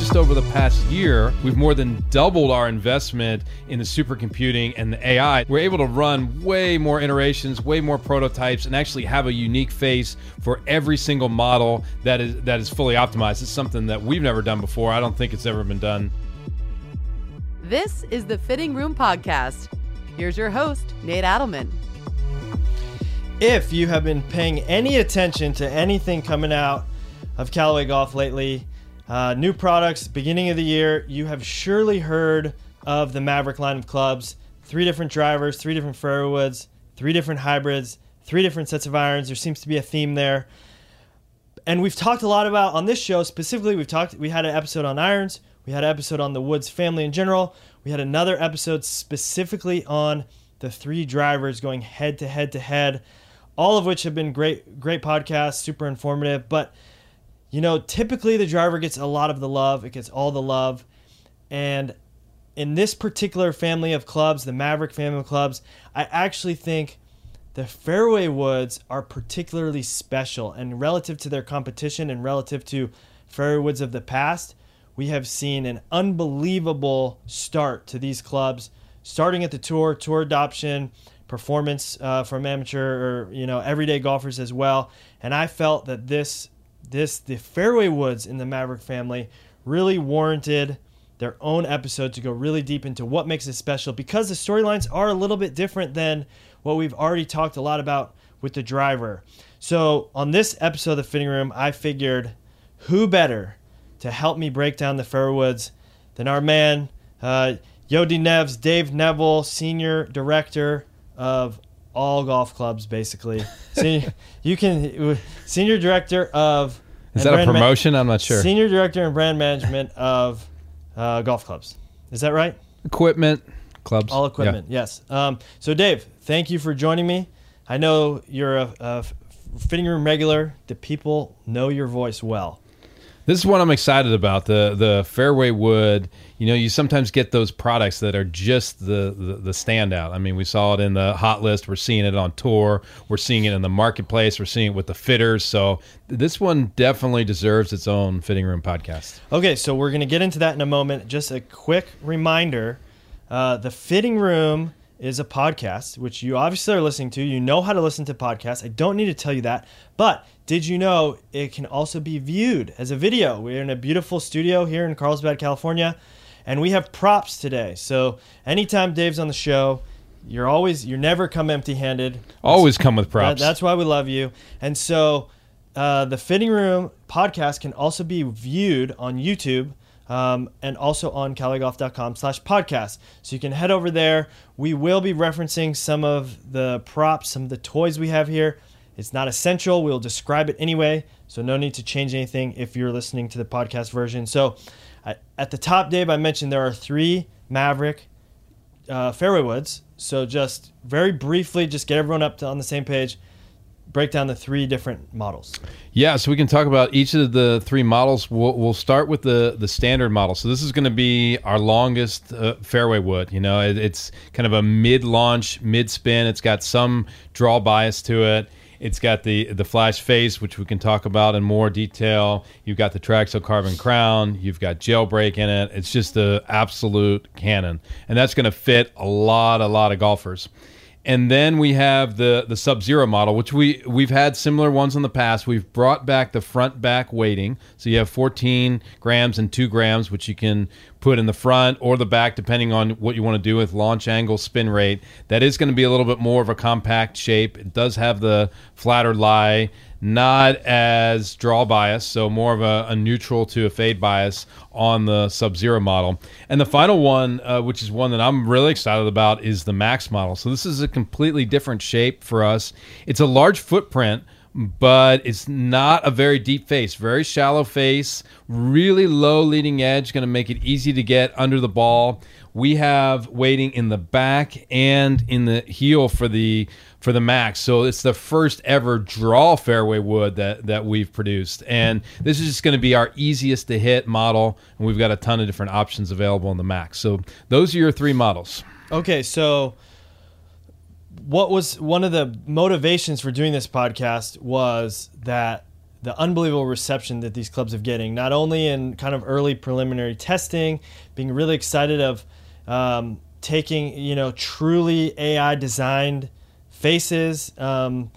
just over the past year, we've more than doubled our investment in the supercomputing and the AI. We're able to run way more iterations, way more prototypes, and actually have a unique face for every single model that is that is fully optimized. It's something that we've never done before. I don't think it's ever been done. This is the Fitting Room Podcast. Here's your host, Nate Adelman. If you have been paying any attention to anything coming out of Callaway Golf lately, uh, new products, beginning of the year, you have surely heard of the Mavrik line of clubs. Three different drivers, three different fairway woods, three different hybrids, three different sets of irons. There seems to be a theme there. And we've talked a lot about on this show specifically. We've talked. We had an episode on irons. We had an episode on the Woods family in general. We had another episode specifically on the three drivers going head to head to head. All of which have been great, great podcasts, super informative. But you know, typically the driver gets a lot of the love, it gets all the love. And in this particular family of clubs, the Mavrik family of clubs, I actually think the fairway woods are particularly special. And relative to their competition and relative to fairway woods of the past, we have seen an unbelievable start to these clubs, starting at the tour, tour adoption, performance uh, from amateur or you know everyday golfers as well. And I felt that this this the fairway woods in the Mavrik family really warranted their own episode to go really deep into what makes it special because the storylines are a little bit different than what we've already talked a lot about with the driver. So on this episode of the fitting room, I figured who better to help me break down the fairway woods than our man uh, Yodi Nevs, Dave Neville, senior director of all golf clubs, basically. Senior, you can senior director of. Is that a promotion? Ma- I'm not sure. Senior director and brand management of uh, golf clubs. Is that right? Equipment clubs. All equipment. Yeah. Yes. Um, so, Dave, thank you for joining me. I know you're a, a fitting room regular. The people know your voice well. This is what I'm excited about. The the fairway wood. You know, you sometimes get those products that are just the, the, the standout. I mean, we saw it in the hot list. We're seeing it on tour. We're seeing it in the marketplace. We're seeing it with the fitters. So this one definitely deserves its own fitting room podcast. Okay, so we're gonna get into that in a moment. Just a quick reminder: uh, the fitting room is a podcast, which you obviously are listening to. You know how to listen to podcasts. I don't need to tell you that. But did you know it can also be viewed as a video? We're in a beautiful studio here in Carlsbad, California, and we have props today. So anytime Dave's on the show, you're always you're never come empty-handed. Always come with props. That, that's why we love you. And so uh, the Fitting Room podcast can also be viewed on YouTube um, and also on callawaygolf.com slash podcast. So you can head over there. We will be referencing some of the props, some of the toys we have here. It's not essential. We'll describe it anyway. So no need to change anything if you're listening to the podcast version. So at the top, Dave, I mentioned there are three Mavrik uh, fairway woods. So just very briefly, just get everyone up to, on the same page break down the three different models. Yeah, so we can talk about each of the three models. We'll, we'll start with the the standard model. So this is going to be our longest uh, fairway wood. You know, it, it's kind of a mid launch, mid spin. It's got some draw bias to it. It's got the the flash face, which we can talk about in more detail. You've got the Triaxial carbon crown. You've got jailbreak in it. It's just the absolute cannon, and that's going to fit a lot, a lot of golfers. And then we have the the Sub Zero model, which we we've had similar ones in the past. We've brought back the front back weighting, so you have 14 grams and two grams, which you can put in the front or the back, depending on what you want to do with launch angle, spin rate. That is going to be a little bit more of a compact shape. It does have the flatter lie not as draw bias, so more of a, a neutral to a fade bias on the Sub Zero model. And the final one, uh, which is one that I'm really excited about, is the Max model. So this is a completely different shape for us. It's a large footprint but it's not a very deep face, very shallow face, really low leading edge, going to make it easy to get under the ball. We have weighting in the back and in the heel for the for the max. So it's the first ever draw fairway wood that that we've produced, and this is just going to be our easiest to hit model. And we've got a ton of different options available in the max. So those are your three models. Okay, so what was one of the motivations for doing this podcast was that the unbelievable reception that these clubs are getting, not only in kind of early preliminary testing, being really excited of um, taking you know truly AI designed faces, um,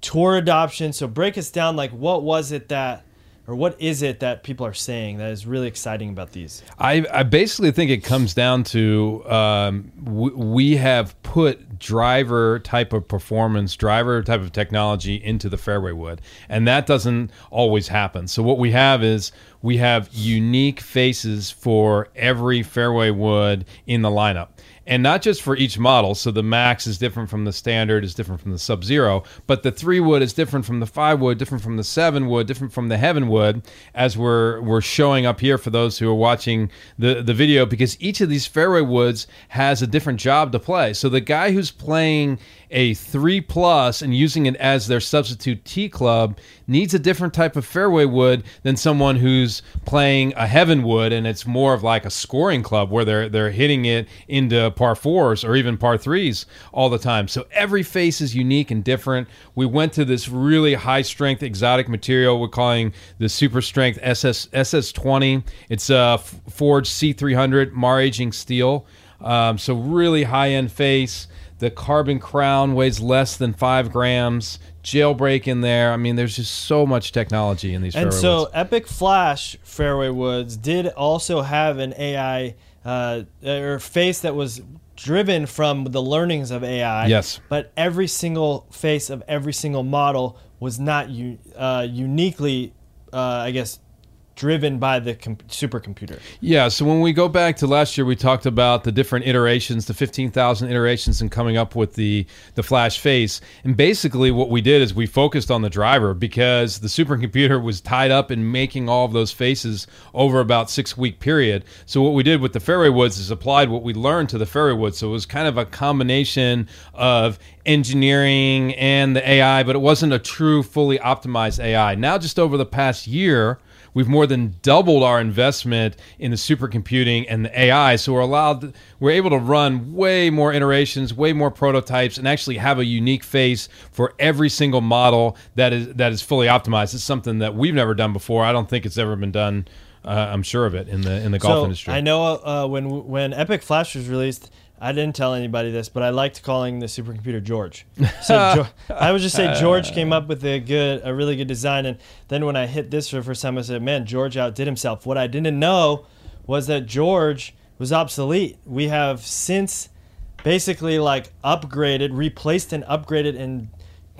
tour adoption. So break us down, like what was it that or what is it that people are saying that is really exciting about these? I, I basically think it comes down to um, we have put driver type of performance, driver type of technology into the fairway wood, and that doesn't always happen. So what we have is we have unique faces for every fairway wood in the lineup and not just for each model. So the max is different from the standard, is different from the sub zero, but the three wood is different from the five wood, different from the seven wood, different from the heaven wood, as we're we're showing up here for those who are watching the the video, because each of these fairway woods has a different job to play. So the guy who's playing a three plus and using it as their substitute tee club needs a different type of fairway wood than someone who's playing a heaven wood and it's more of like a scoring club where they're they're hitting it into par fours or even par threes all the time. So every face is unique and different. We went to this really high strength exotic material we're calling the super strength SS SS20. It's a forged C300 maraging steel. Um, so really high end face. The carbon crown weighs less than five grams. Jailbreak in there. I mean, there's just so much technology in these. And fairway so, woods. Epic Flash fairway woods did also have an AI uh, or face that was driven from the learnings of AI. Yes. But every single face of every single model was not u- uh, uniquely, uh, I guess, driven by the com- supercomputer. Yeah, so when we go back to last year, we talked about the different iterations, the 15,000 iterations, and coming up with the, the flash face. And basically, what we did is we focused on the driver because the supercomputer was tied up in making all of those faces over about six week period. So what we did with the fairway woods is applied what we learned to the fairway woods. So it was kind of a combination of engineering and the AI, but it wasn't a true, fully optimized AI. Now, just over the past year, we've more than doubled our investment in the supercomputing and the AI. So we're allowed, we're able to run way more iterations, way more prototypes, and actually have a unique face for every single model that is that is fully optimized. It's something that we've never done before. I don't think it's ever been done. Uh, I'm sure of it in the in the golf so industry. I know uh, when when Epic Flash was released, I didn't tell anybody this, but I liked calling the supercomputer George. So I would just say George came up with a good, a really good design, and then when I hit this for the first time, I said, "Man, George outdid himself." What I didn't know was that George was obsolete. We have since basically like upgraded, replaced, and upgraded, and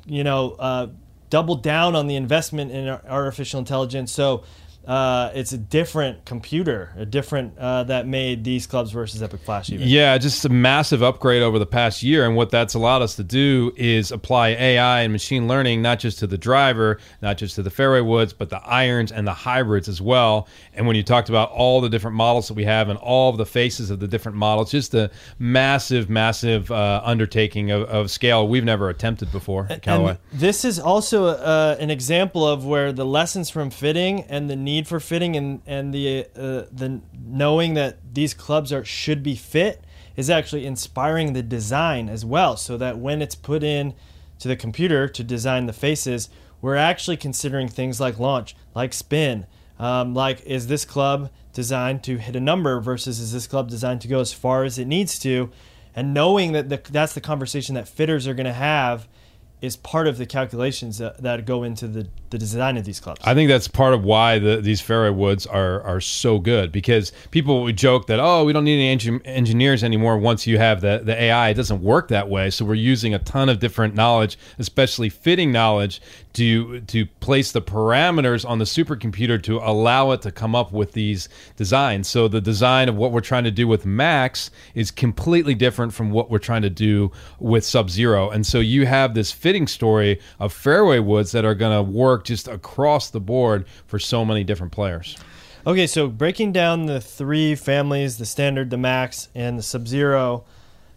you know, uh, doubled down on the investment in artificial intelligence. So uh, it's a different computer, a different uh, that made these clubs versus Epic Flash. Even. Yeah, just a massive upgrade over the past year. And what that's allowed us to do is apply AI and machine learning, not just to the driver, not just to the fairway woods, but the irons and the hybrids as well. And when you talked about all the different models that we have and all of the faces of the different models, just a massive, massive uh, undertaking of, of scale we've never attempted before at Callaway. And this is also uh, an example of where the lessons from fitting and the need for fitting and and the uh, the knowing that these clubs are should be fit is actually inspiring the design as well. So that when it's put in to the computer to design the faces, we're actually considering things like launch, like spin, um, like is this club designed to hit a number versus is this club designed to go as far as it needs to, and knowing that the, that's the conversation that fitters are going to have is part of the calculations that, that go into the, the design of these clubs. I think that's part of why the, these fairway woods are are so good because people would joke that oh we don't need any engi- engineers anymore once you have the the AI. It doesn't work that way. So we're using a ton of different knowledge, especially fitting knowledge, to to place the parameters on the supercomputer to allow it to come up with these designs. So the design of what we're trying to do with Max is completely different from what we're trying to do with Sub Zero. And so you have this fitting story of fairway woods that are going to work just across the board for so many different players. Okay, so breaking down the three families the standard, the max, and the sub zero.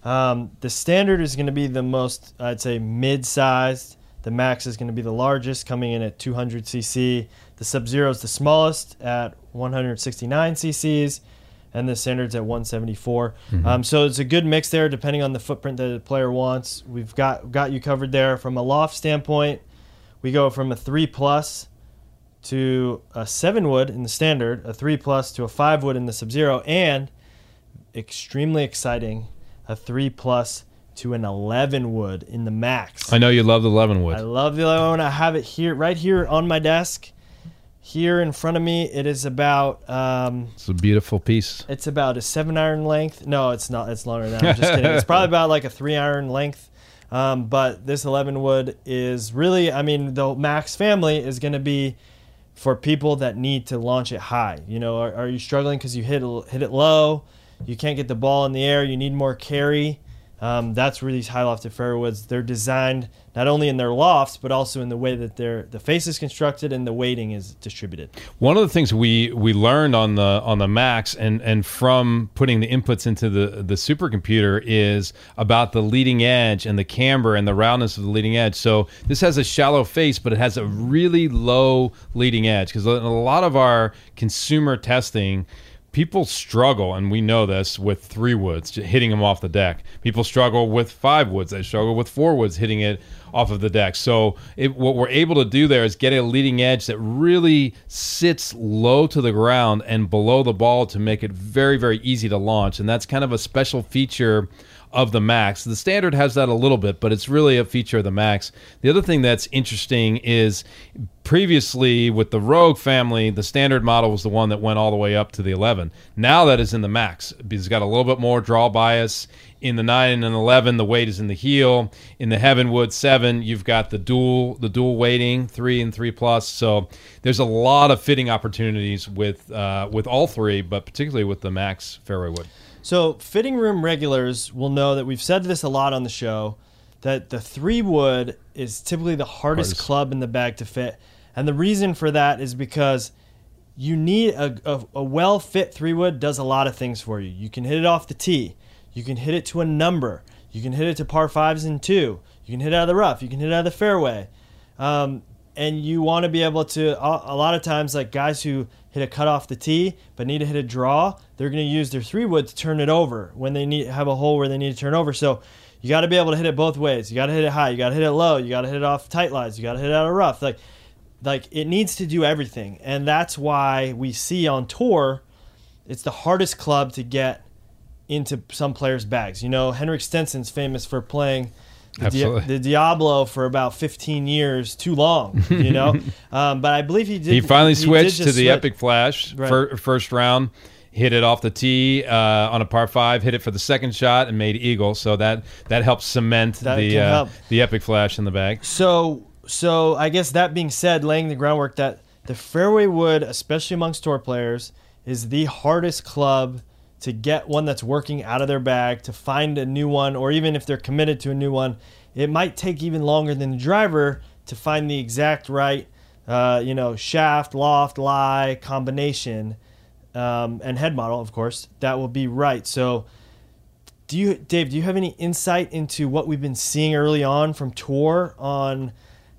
Um, the standard is going to be the most, I'd say, mid sized. The max is going to be the largest, coming in at 200 cc. The sub zero is the smallest at 169 cc's, and the standard's at 174. Um, so it's a good mix there, depending on the footprint that the player wants. We've got got you covered there from a loft standpoint. We go from a three plus to a seven wood in the standard, a three plus to a five wood in the Sub Zero, and extremely exciting, a three plus to an 11 wood in the max. I know you love the 11 wood. I love the 11 wood. I have it here, right here on my desk. Here in front of me, it is about. Um, it's a beautiful piece. It's about a seven iron length. No, it's not. It's longer than that. I'm just kidding. It's probably about like a three iron length. Um, but this 11 wood is really, I mean, the Max family is going to be for people that need to launch it high. You know, are, are you struggling because you hit hit it low? You can't get the ball in the air. You need more carry. Um, that's where these high lofted fairway woods they're designed not only in their lofts but also in the way that their the face is constructed and the weighting is distributed. One of the things we we learned on the on the Max and and from putting the inputs into the the supercomputer is about the leading edge and the camber and the roundness of the leading edge. So this has a shallow face, but it has a really low leading edge because a lot of our consumer testing people struggle, and we know this with three woods hitting them off the deck. People struggle with five woods. They struggle with four woods hitting it off of the deck. So it, what we're able to do there is get a leading edge that really sits low to the ground and below the ball to make it very very easy to launch. And that's kind of a special feature of the Max. The standard has that a little bit, but it's really a feature of the Max. The other thing that's interesting is previously with the Rogue family, the standard model was the one that went all the way up to the 11. Now that is in the Max. It's got a little bit more draw bias. In the 9 and 11, the weight is in the heel. In the Heavenwood 7, you've got the dual the dual weighting, 3 and 3 plus. So there's a lot of fitting opportunities with uh, with all three, but particularly with the Max fairway wood. So, fitting room regulars will know that we've said this a lot on the show that the three wood is typically the hardest, hardest. club in the bag to fit. And the reason for that is because you need a, a, a well fit three wood does a lot of things for you. You can hit it off the tee, you can hit it to a number, you can hit it to par fives and two, you can hit it out of the rough, you can hit it out of the fairway. Um, and you want to be able to, a lot of times, like guys who hit a cut off the tee, but need to hit a draw, they're going to use their three wood to turn it over when they need have a hole where they need to turn over. So you got to be able to hit it both ways. You got to hit it high. You got to hit it low. You got to hit it off tight lines. You got to hit it out of rough. Like, like it needs to do everything, and that's why we see on tour, it's the hardest club to get into some players' bags. You know, Henrik Stenson's famous for playing the, Di- the, Diablo for about 15 years too long, you know. um, but I believe he did. He finally he switched to the switch. Epic Flash right. fir- first round. Hit it off the tee uh, on a par five. Hit it for the second shot and made eagle. So that that helps cement that the uh, help. the Epic Flash in the bag. So so I guess that being said, laying the groundwork that the fairway wood, especially amongst tour players, is the hardest club to get one that's working out of their bag, to find a new one, or even if they're committed to a new one, it might take even longer than the driver to find the exact right, uh, you know, shaft, loft, lie combination, um, and head model, of course, that will be right. So, do you, Dave? Do you have any insight into what we've been seeing early on from tour on?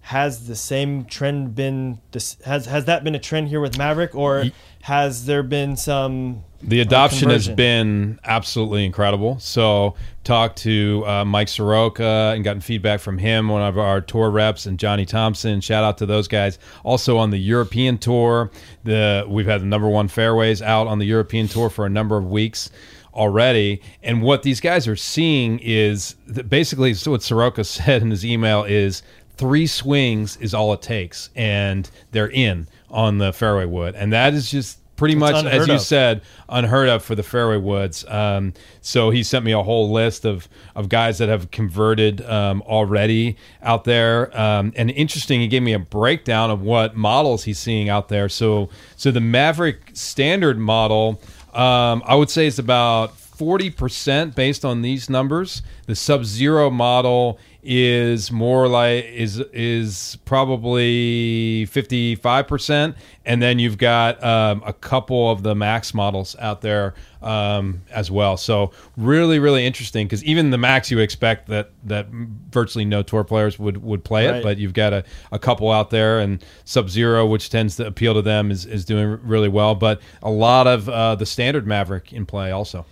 has the same trend been this has has that been a trend here with Mavrik or has there been some the adoption has been absolutely incredible. So, talked to uh, Mike Soroka and gotten feedback from him, one of our tour reps, and Johnny Thompson. Shout out to those guys. Also on the European tour, the we've had the number one fairways out on the European tour for a number of weeks already. And what these guys are seeing is basically so what Soroka said in his email is three swings is all it takes, and they're in on the fairway wood, and that is just pretty it's much as you of. said unheard of for the fairway woods. Um, so he sent me a whole list of of guys that have converted um, already out there. Um, and interesting he gave me a breakdown of what models he's seeing out there. So so the mavrik standard model um, i would say is about 40% based on these numbers. The sub zero model is more like is is probably 55% and then you've got um, a couple of the max models out there um, as well. So really really interesting because even the max you expect that that virtually no tour players would would play right. it but you've got a, a couple out there and sub zero which tends to appeal to them is, is doing really well. But a lot of uh, the standard mavrik in play also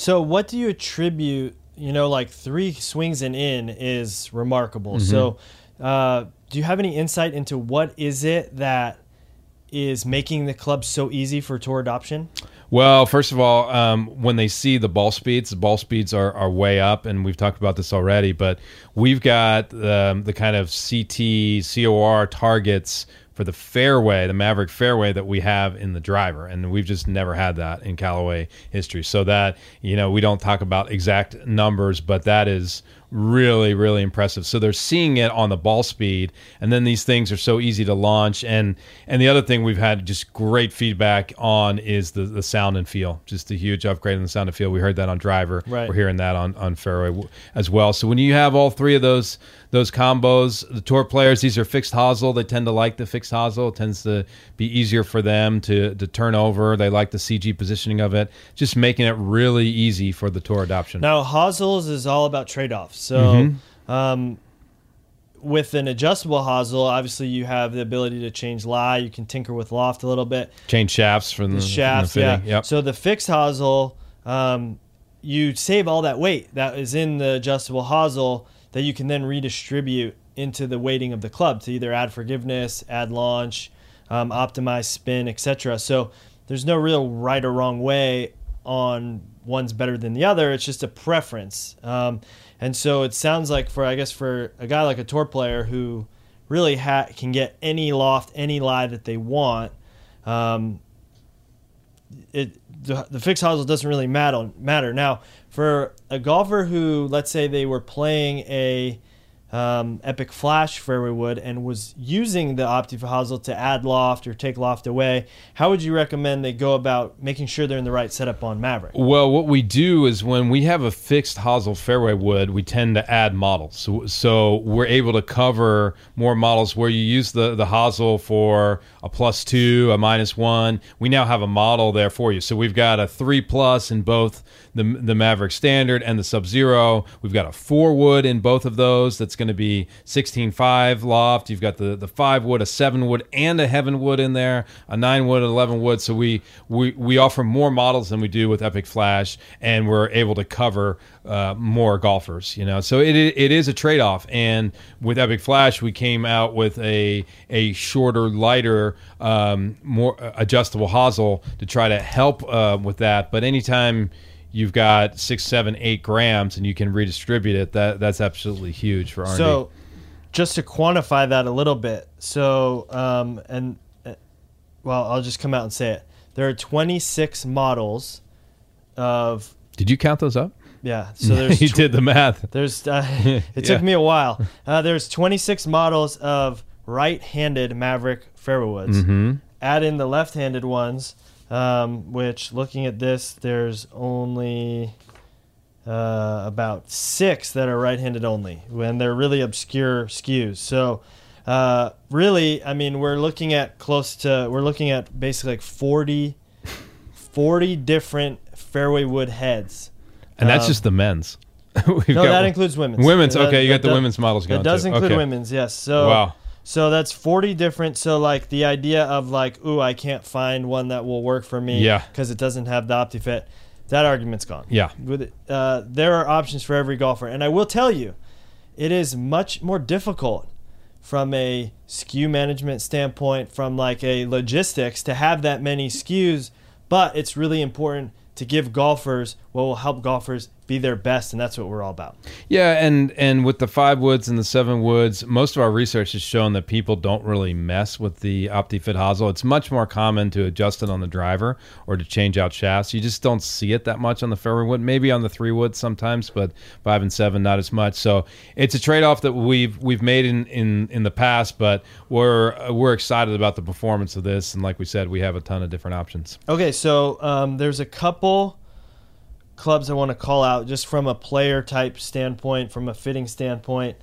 so what do you attribute you know, like three swings and in is remarkable. Mm-hmm. So, uh, do you have any insight into what is it that is making the club so easy for tour adoption? Well, first of all, um, when they see the ball speeds, the ball speeds are, are way up, and we've talked about this already. But we've got um, the kind of CT, COR targets for the fairway, the Mavrik fairway that we have in the driver, and we've just never had that in Callaway history. So that you know, we don't talk about exact numbers, but that is really really impressive. So they're seeing it on the ball speed. And then these things are so easy to launch. And and the other thing we've had just great feedback on is the the sound and feel. Just a huge upgrade in the sound and feel. We heard that on driver. Right. we're hearing that on on fairway as well. So when you have all three of those those combos the tour players these are fixed hosel they tend to like the fixed hosel it tends to be easier for them to to turn over they like the cg positioning of it just making it really easy for the tour adoption Now, hosels is all about trade offs. So, Mm-hmm. um, with an adjustable hosel, obviously you have the ability to change lie. You can tinker with loft a little bit. change shafts from the, The from the shafts, yeah. Yep. So the fixed hosel, um, you save all that weight that is in the adjustable hosel that you can then redistribute into the weighting of the club to either add forgiveness, add launch, um, optimize spin, etc. So there's no real right or wrong way on one's better than the other. It's just a preference. Um, and so it sounds like for I guess for a guy like a tour player who really ha- can get any loft, any lie that they want. Um, it the, the fixed hosel doesn't really matter matter now for a golfer who let's say they were playing a um, epic flash fairway wood and was using the opti hosel to add loft or take loft away how would you recommend they go about making sure they're in the right setup on mavrik Well, what we do is when we have a fixed hosel fairway wood, we tend to add models. So, so we're able to cover more models where you use the, the hosel for a plus two, a minus one. We now have a model there for you. So we've got a three plus in both the, the Mavrik Standard and the Sub Zero. We've got a four wood in both of those. That's going to be 16.5 loft. You've got the, the five wood, a seven wood, and a heaven wood in there, a nine wood, an 11 wood. So we, we, we offer more models than we do with Epic Flash, and we're able to cover uh, more golfers. You know, so it, it is a trade off. And with Epic Flash, we came out with a a shorter, lighter, um, more uh, adjustable hosel to try to help uh, with that. But anytime you've got six, seven, eight grams, and you can redistribute it, that that's absolutely huge for R&D. so just to quantify that a little bit so um, and uh, well i'll just come out and say it there are 26 models of did you count those up? yeah so there's you tw- did the math. There's uh, it took Yeah. me a while. Uh, there's 26 models of right-handed Mavrik fairway woods. Mm-hmm. Add in the left-handed ones, um, which looking at this, there's only uh, about six that are right-handed only, and they're really obscure SKUs. So. Uh, really, I mean, we're looking at close to, we're looking at basically like 40, 40 different fairway wood heads. And that's Um, just the men's. No, that includes women's. Women's, That- okay, you got the does- women's models going It does too. include Okay. women's, yes. So Wow. So that's 40 different. So like the idea of like, ooh, I can't find one that will work for me Yeah. because it doesn't have the OptiFit. That argument's gone. Yeah. With it, uh, there are options for every golfer, and I will tell you, it is much more difficult from a SKU management standpoint, from like a logistics to have that many SKUs, but it's really important to give golfers what will help golfers be their best, and that's what we're all about. Yeah, and and with the five woods and the seven woods, most of our research has shown that people don't really mess with the OptiFit hosel. It's much more common to adjust it on the driver or to change out shafts. You just don't see it that much on the fairway wood. Maybe on the three wood sometimes, but five and seven not as much. So it's a trade off that we've we've made in, in in the past, but we're we're excited about the performance of this. And like we said, we have a ton of different options. Okay, so um, there's a couple clubs I want to call out just from a player type standpoint, from a fitting standpoint.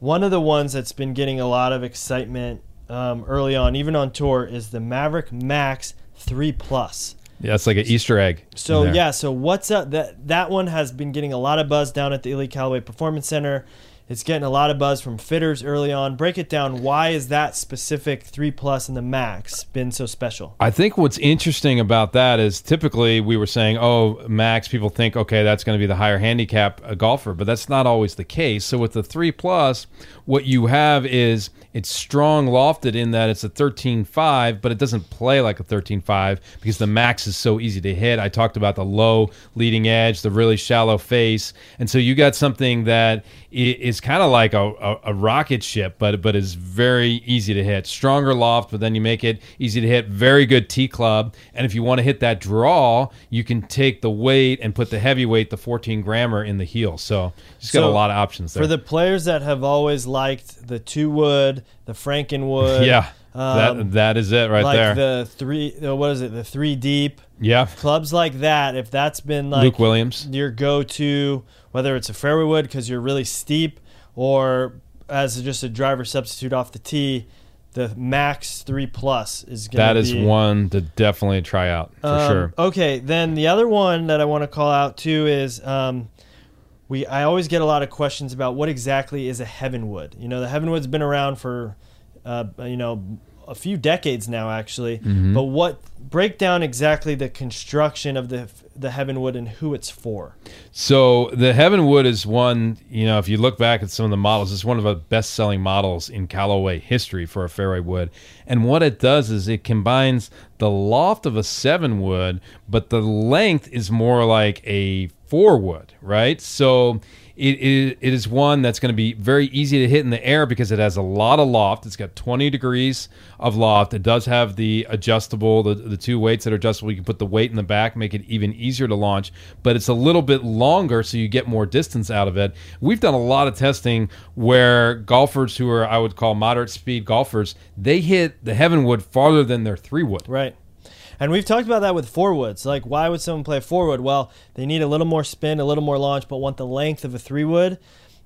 One of the ones that's been getting a lot of excitement um, early on, even on tour, is the Mavrik Max 3 Plus. Yeah, it's like an Easter egg. So yeah, so what's up? That that one has been getting a lot of buzz down at the Elite Callaway Performance Center. It's getting a lot of buzz from fitters early on. Break it down. Why is that specific three plus and the max been so special? I think what's interesting about that is typically we were saying, oh, max, people think, okay, that's going to be the higher handicap uh, golfer, but that's not always the case. So with the three plus, what you have is it's strong lofted in that it's a 13.5, but it doesn't play like a 13.5 because the max is so easy to hit. I talked about the low leading edge, the really shallow face. And so you got something that is kind of like a, a, a, rocket ship, but but is very easy to hit. Stronger loft, but then you make it easy to hit. Very good T club, and if you want to hit that draw, you can take the weight and put the heavyweight, the 14 grammer, in the heel. So just so got a lot of options there. For the players that have always liked the two wood, the Frankenwood, yeah. Um, that that is it right like there. The three, uh, what is it? The three deep. Yeah. Clubs like that. If that's been like Luke Williams, your go-to whether it's a fairway wood because you're really steep or as just a driver substitute off the tee, the max three plus is going to That is be, one to definitely try out for um, sure. Okay, then the other one that I want to call out too is um, we. I always get a lot of questions about what exactly is a heavenwood. You know, the heavenwood's been around for, uh, you know, a few decades now actually. Mm-hmm. But what break down exactly the construction of the the Heavenwood and who it's for? So the Heavenwood is one. You know, if you look back at some of the models, it's one of the best selling models in Callaway history for a fairway wood. And what it does is it combines the loft of a seven wood, but the length is more like a four wood, right? So it, it, it is one that's going to be very easy to hit in the air because it has a lot of loft. It's got 20 degrees of loft. It does have the adjustable, the, the two weights that are adjustable. You can put the weight in the back, make it even easier to launch, but it's a little bit longer so you get more distance out of it. We've done a lot of testing where golfers who are, I would call moderate speed golfers, they hit the Heavenwood farther than their three wood. Right. And we've talked about that with four woods. Like, why would someone play four wood? Well, they need a little more spin, a little more launch, but want the length of a three wood.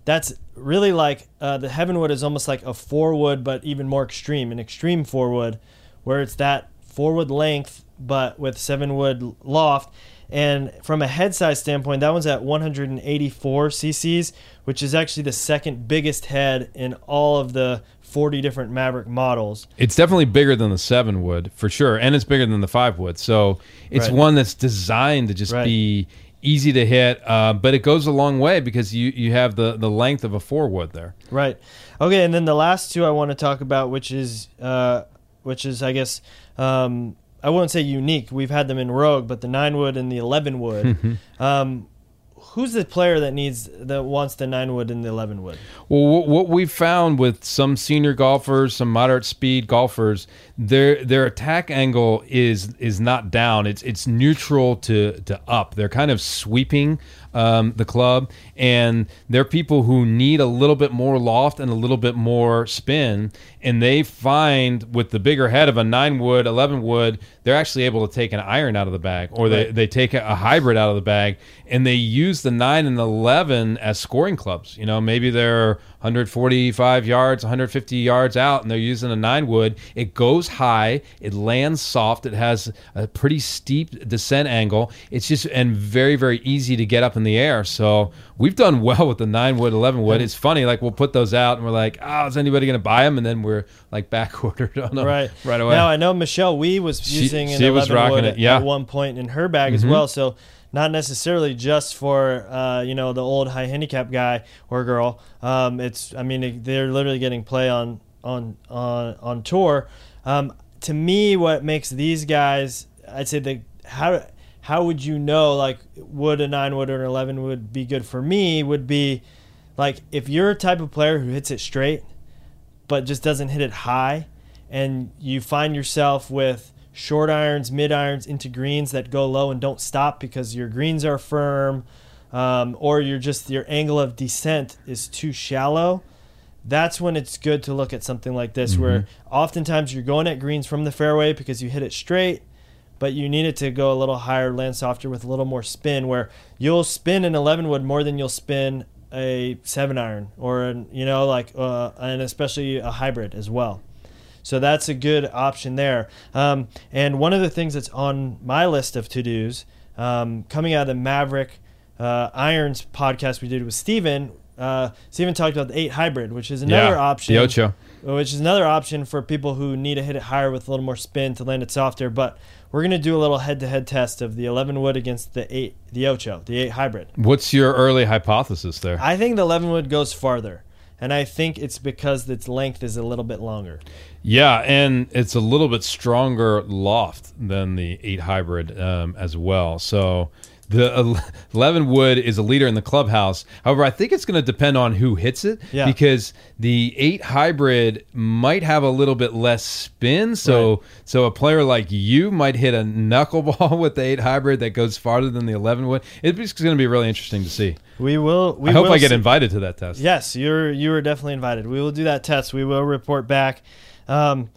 That's really like uh, the Heavenwood is almost like a four wood, but even more extreme, an extreme four wood, where it's that four wood length, but with seven wood loft. And from a head size standpoint, that one's at 184 cc's, which is actually the second biggest head in all of the 40 different Mavrik models. It's definitely bigger than the 7 wood, for sure, and it's bigger than the 5 wood. So it's right. one that's designed to just right. be easy to hit, uh, but it goes a long way because you, you have the, the length of a 4 wood there. Right. Okay, and then the last two I want to talk about, which is, uh, which is I guess, um, I wouldn't say unique. We've had them in Rogue, but the 9 wood and the 11 wood. um, who's the player that needs that wants the nine wood and the eleven wood? Well, what we've found with some senior golfers, some moderate speed golfers, their their attack angle is is not down. It's it's neutral to to up. They're kind of sweeping um, the club, and they're people who need a little bit more loft and a little bit more spin. And they find with the bigger head of a nine wood, eleven wood, they're actually able to take an iron out of the bag, or they, right. they take a, a hybrid out of the bag, and they use the nine and eleven as scoring clubs. You know, maybe they're 145 yards, 150 yards out, and they're using a nine wood. It goes high, it lands soft, it has a pretty steep descent angle. It's just and very very easy to get up in the air. So we've done well with the nine wood, 11 wood. It's funny, like we'll put those out and we're like, oh, is anybody going to buy them? And then we're like back ordered on them right right away. Now I know Michelle Wie was using she, an she 11 wood it, yeah. at one point in her bag mm-hmm. as well. So not necessarily just for uh, you know the old high handicap guy or girl. Um, it's I mean they're literally getting play on on on on tour. Um, to me, what makes these guys, I'd say the how how would you know like would a nine wood or an eleven would be good for me would be like if you're a type of player who hits it straight but just doesn't hit it high and you find yourself with short irons, mid irons into greens that go low and don't stop because your greens are firm, um, or you're just your angle of descent is too shallow. That's when it's good to look at something like this, mm-hmm. where oftentimes you're going at greens from the fairway because you hit it straight, but you need it to go a little higher, land softer with a little more spin. Where you'll spin an 11 wood more than you'll spin a seven iron, or an, you know, like uh, and especially a hybrid as well. So that's a good option there. Um, and one of the things that's on my list of to dos, um, coming out of the Mavrik uh, Irons podcast we did with Steven, Uh, Steven talked about the eight hybrid, which is another yeah, option. The Ocho. Which is another option for people who need to hit it higher with a little more spin to land it softer. But we're gonna do a little head-to-head test of the 11 wood against the eight, the Ocho, the eight hybrid. What's your early hypothesis there? I think the 11 wood goes farther, and I think it's because its length is a little bit longer. Yeah, and it's a little bit stronger loft than the eight hybrid um, as well. So the 11 wood is a leader in the clubhouse. However, I think it's going to depend on who hits it Yeah. because the 8 hybrid might have a little bit less spin. So Right. so a player like you might hit a knuckleball with the 8 hybrid that goes farther than the 11 wood. It's going to be really interesting to see. We will. We I hope will I get see- invited to that test. Yes, you're you are definitely invited. We will do that test. We will report back. Um,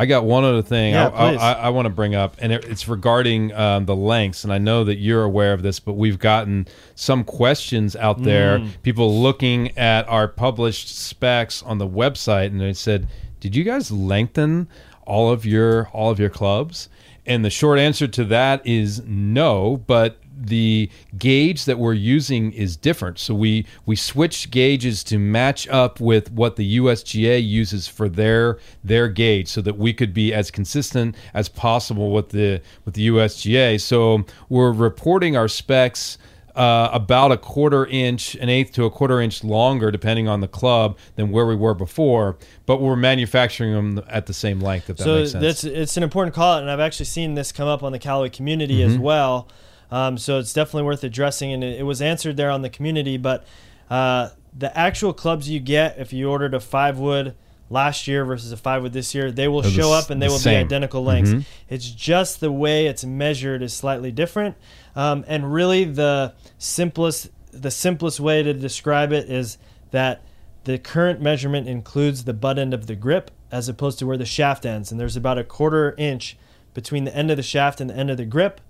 I got one other thing Yeah, I. I, I want to bring up, and it, it's regarding um, the lengths. And I know that you're aware of this, but we've gotten some questions out there. Mm. People looking at our published specs on the website, and they said, "Did you guys lengthen all of your all of your clubs?" And the short answer to that is no, but the gauge that we're using is different. So we we switched gauges to match up with what the USGA uses for their their gauge, so that we could be as consistent as possible with the with the USGA. So we're reporting our specs. Uh, about a quarter inch, an eighth to a quarter inch longer, depending on the club, than where we were before. But we're manufacturing them at the same length. If that so makes sense. that's it's an important call, and I've actually seen this come up on the Callaway community as Mm-hmm. well. Um, so it's definitely worth addressing, and it, it was answered there on the community. But uh, the actual clubs you get if you ordered a five wood last year versus a five wood this year, they will They're show s- up and they the will same. be identical lengths. Mhm. It's just the way it's measured is slightly different, um, and really the simplest the simplest way to describe it is that the current measurement includes the butt end of the grip as opposed to where the shaft ends, and there's about a quarter inch between the end of the shaft and the end of the grip.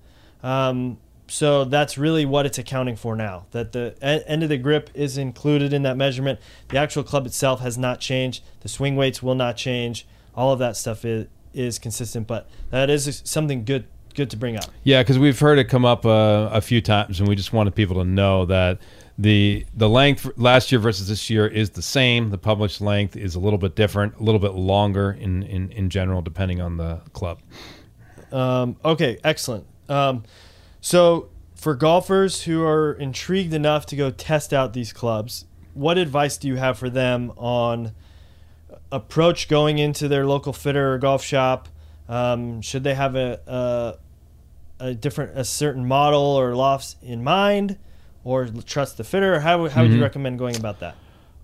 Um, so that's really what it's accounting for now. That the end of the grip is included in that measurement. The actual club itself has not changed. The swing weights will not change. All of that stuff is is consistent, but that is something good good to bring up. Yeah, because we've heard it come up uh, a few times, and we just wanted people to know that the the length last year versus this year is the same. The published length is a little bit different, a little bit longer in in, in general, depending on the club. Um, okay, excellent. Um, so, for golfers who are intrigued enough to go test out these clubs, what advice do you have for them on approach going into their local fitter or golf shop? Um, should they have a, a a different a certain model or lofts in mind, or trust the fitter? How how would you recommend going about that?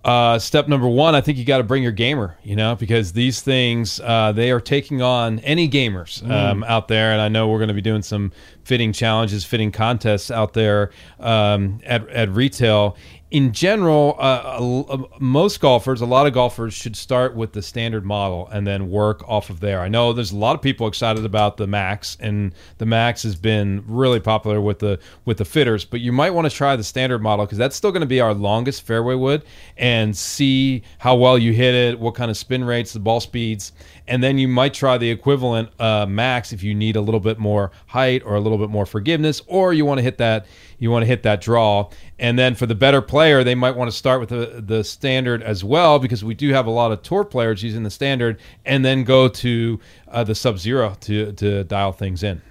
Uh, step number one, I think you got to bring your gamer, you know, because these things uh, they are taking on any gamers um, out there, and I know we're going to be doing some fitting challenges, fitting contests out there um, at at retail. In general, uh, most golfers, a lot of golfers, should start with the standard model and then work off of there. I know there's a lot of people excited about the Max, and the Max has been really popular with the with the fitters. But you might want to try the standard model because that's still going to be our longest fairway wood, and see how well you hit it, what kind of spin rates, the ball speeds, and then you might try the equivalent uh, Max if you need a little bit more height or a little bit more forgiveness, or you want to hit that you want to hit that draw. And then for the better player, they might want to start with the, the standard as well, because we do have a lot of tour players using the standard, and then go to uh, the Sub Zero to, to dial things in.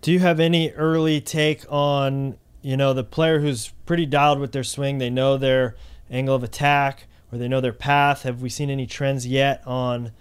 Do you have any early take on you know the player who's pretty dialed with their swing? They know their angle of attack or they know their path. Have we seen any trends yet on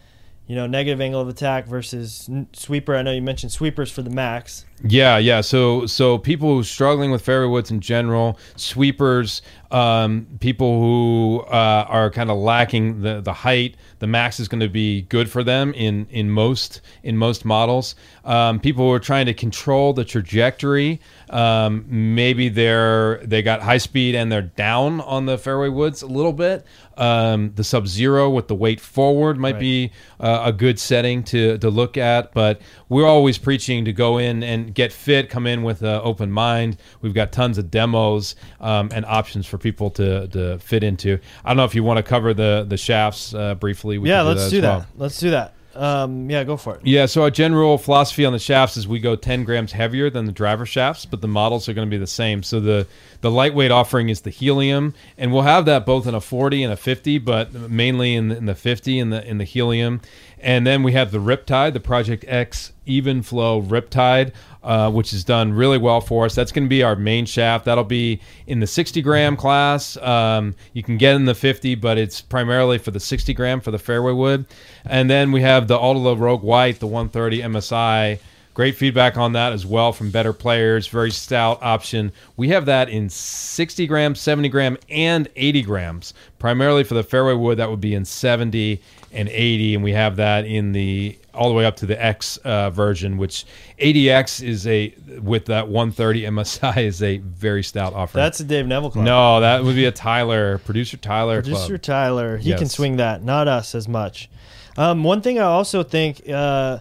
you know negative angle of attack versus sweeper? I know you mentioned sweepers for the max. Yeah, yeah. So, so people struggling with fairway woods in general, sweepers, um, people who uh, are kind of lacking the, the height, the max is going to be good for them in in most in most models. Um, people who are trying to control the trajectory, um, maybe they're they got high speed and they're down on the fairway woods a little bit. Um, the sub zero with the weight forward might Right. be uh, a good setting to to look at. But we're always preaching to go in and get fit, come in with an open mind. We've got tons of demos um, and options for people to, to fit into. I don't know if you want to cover the the shafts uh, briefly. We yeah, let's as do that. well. Let's do that. Um, yeah, go for it. Yeah, so our general philosophy on the shafts is we go 10 grams heavier than the driver shafts, but the models are going to be the same. So the the lightweight offering is the helium, and we'll have that both in a 40 and a 50, but mainly in the, in the 50 in the in the helium. And then we have the Riptide, the Project X Even Flow Riptide, uh, which is done really well for us. That's going to be our main shaft. That'll be in the 60 gram class. Um, you can get in the 50, but it's primarily for the 60 gram for the fairway wood. And then we have the Aldila Rogue White, the 130 MSI. Great feedback on that as well from better players. Very stout option. We have that in 60 grams, 70 gram, and 80 grams. Primarily for the fairway wood, that would be in 70 and 80, and we have that in the all the way up to the X uh, version, which 80X is a with that 130 MSI is a very stout offering. That's a Dave Neville club. no, that would be a Tyler producer Tyler Producer club. Tyler, he can swing that, not us as much. Um, one thing I also think uh,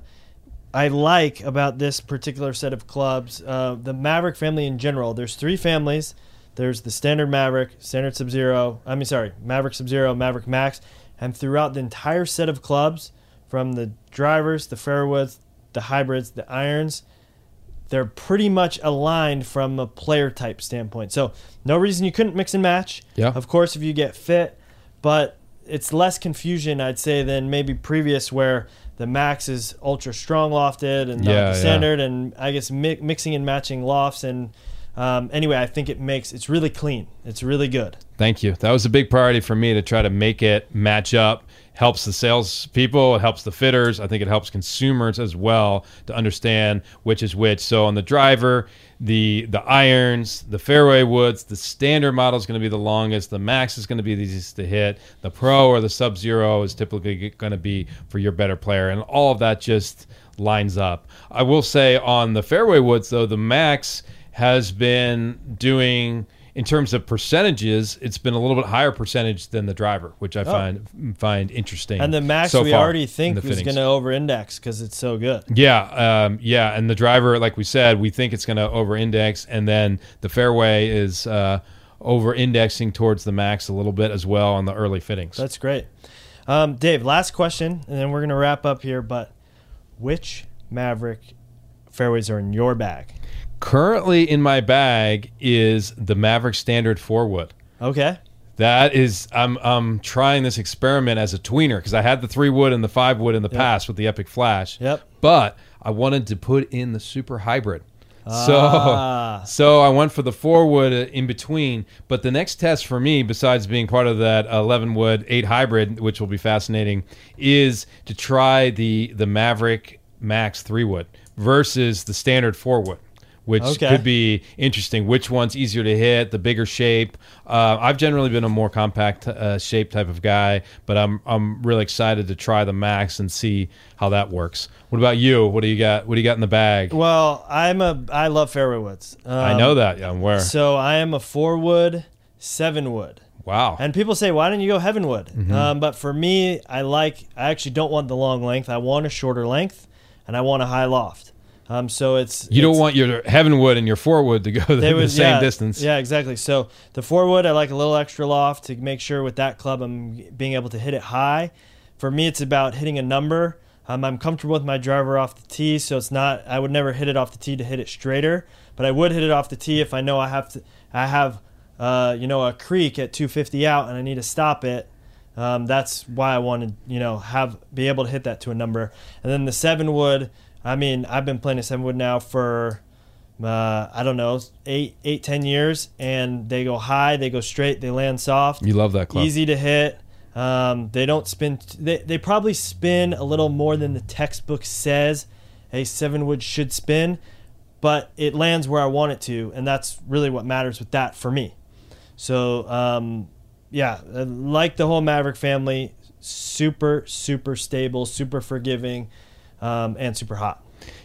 I like about this particular set of clubs, uh, the Mavrik family in general. There's three families. There's the standard Mavrik, standard Sub Zero. I mean, sorry, Mavrik Sub Zero, Mavrik Max, and throughout the entire set of clubs, from the drivers, the fairwoods, the hybrids, the irons, they're pretty much aligned from a player type standpoint. So no reason you couldn't mix and match. Yeah. Of course, if you get fit, but it's less confusion, I'd say, than maybe previous where the max is ultra strong lofted and not Yeah, the yeah. standard, and I guess mi- mixing and matching lofts and. Um, anyway, I think it makes it's really clean. It's really good. Thank you. That was a big priority for me to try to make it match up. Helps the sales people, it helps the fitters. I think it helps consumers as well to understand which is which. So on the driver, the the irons, the fairway woods, the standard model is going to be the longest. The max is going to be the easiest to hit. The pro or the sub zero is typically going to be for your better player, and all of that just lines up. I will say on the fairway woods though, the max has been doing in terms of percentages, it's been a little bit higher percentage than the driver, which I find find interesting. Oh. And the max so we already think is going to over-index because it's so good. Yeah, um, yeah, and the driver, like we said, we think it's going to over-index, and then the fairway is uh, over-indexing towards the max a little bit as well on the early fittings. That's great. Um, Dave, last question, and then we're going to wrap up here. But which Mavrik fairways are in your bag? Currently in my bag is the Mavrik Standard four wood. Okay. That is, I'm I'm trying this experiment as a tweener because I had the three wood and the five wood in the past with the Epic Flash. Yep. But I wanted to put in the Super Hybrid. Ah. So, so I went for the four wood uh, in between. But the next test for me, besides being part of that 11 wood eight hybrid, which will be fascinating, is to try the the Mavrik Max three wood versus the standard four wood. Which Okay. could be interesting. Which one's easier to hit? The bigger shape. Uh, I've generally been a more compact uh, shape type of guy, but I'm I'm really excited to try the Max and see how that works. What about you? What do you got? What do you got in the bag? Well, I'm a I love fairway woods. Um, I know that. Yeah, I'm aware. So I am a four wood, seven wood. Wow. And people say, why don't you go Heavenwood? Mm-hmm. Um, but for me, I like, I actually don't want the long length. I want a shorter length and I want a high loft. Um, so it's, you don't it's- want your Heavenwood and your four wood to go the, the same yeah, distance. Yeah, exactly. So the four wood, I like a little extra loft to make sure with that club I'm being able to hit it high. For me, it's about hitting a number. Um, I'm comfortable with my driver off the tee, so it's not. I would never hit it off the tee to hit it straighter, but I would hit it off the tee if I know I have to. I have, uh, you know, a creek at 250 out, and I need to stop it. Um, that's why I wanted, you know, have be able to hit that to a number. And then the seven wood. I mean, I've been playing a seven wood now for uh, I don't know, eight, eight, ten years, and they go high, they go straight, they land soft, You love that club. easy to hit. Um, they don't spin. They they probably spin a little more than the textbook says a seven wood should spin, but it lands where I want it to, and that's really what matters with that for me. So um, yeah, like the whole Mavrik family, super super stable, super forgiving, um, and super hot.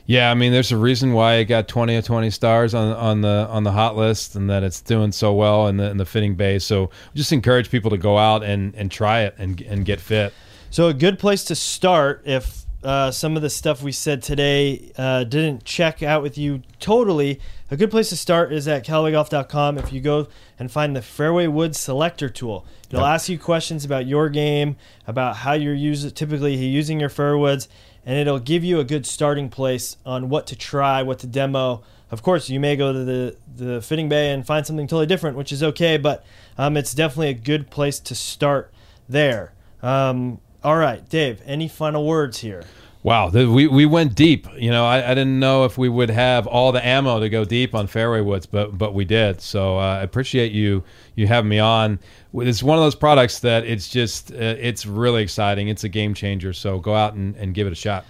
Yeah, I mean, there's a reason why it got 20 or 20 stars on on the on the hot list, and that it's doing so well in the in the fitting base. So just encourage people to go out and and try it and and get fit. So a good place to start if uh, some of the stuff we said today uh, didn't check out with you totally, a good place to start is at CallawayGolf.com. If you go and find the Fairway Woods Selector tool, it'll Yep. ask you questions about your game, about how you're using typically using your fairway woods, and it'll give you a good starting place on what to try, what to demo. Of course, you may go to the the fitting bay and find something totally different, which is okay, but um, it's definitely a good place to start there. Um, all right, Dave. Any final words here? Wow, we, we went deep. You know, I, I didn't know if we would have all the ammo to go deep on fairway woods, but but we did. So uh, I appreciate you you having me on. It's one of those products that it's just uh, it's really exciting. It's a game changer. So go out and, and give it a shot.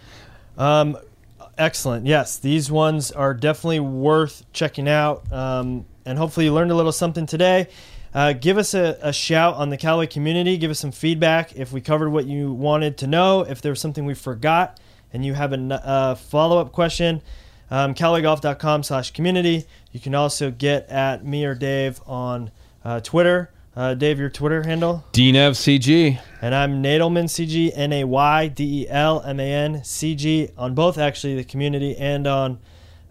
Um, excellent. Yes, these ones are definitely worth checking out. Um, and hopefully, you learned a little something today. Uh, give us a, a shout on the Callaway community. Give us some feedback if we covered what you wanted to know, if there was something we forgot, and you have a uh, follow up question. Um, CallawayGolf.com slash community. You can also get at me or Dave on uh, Twitter. Uh, Dave, your Twitter handle? DNEV CG. And I'm Nadelman CG, N A Y D E L M A N C G on both actually the community and on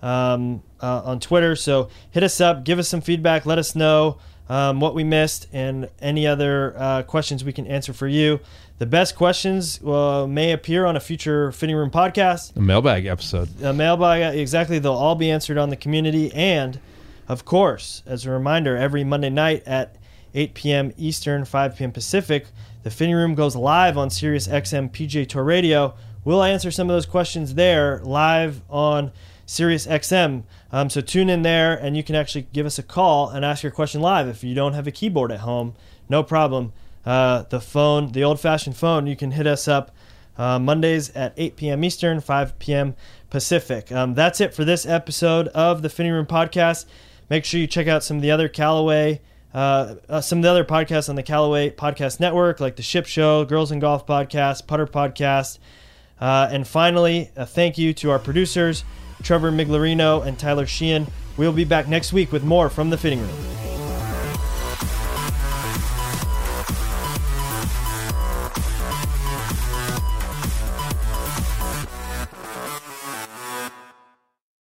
um, uh, on Twitter. So hit us up, give us some feedback, let us know um, what we missed and any other uh, questions we can answer for you. The best questions uh, may appear on a future Fitting Room podcast. A mailbag episode. A mailbag, exactly. They'll all be answered on the community. And, of course, as a reminder, every Monday night at 8 p.m. Eastern, 5 p.m. Pacific, the Fitting Room goes live on Sirius XM PGA Tour Radio. We'll answer some of those questions there live on Sirius XM. Um, so tune in there, and you can actually give us a call and ask your question live. If you don't have a keyboard at home, no problem. Uh, the phone, the old-fashioned phone, you can hit us up uh, Mondays at 8 p.m. Eastern, 5 p.m. Pacific. Um, that's it for this episode of the Fitting Room Podcast. Make sure you check out some of the other Callaway, uh, uh, some of the other podcasts on the Callaway Podcast Network, like the Ship Show, Girls and Golf Podcast, Putter Podcast. Uh, and finally, a thank you to our producers, Trevor Miglarino and Tyler Sheehan. We'll be back next week with more from the Fitting Room.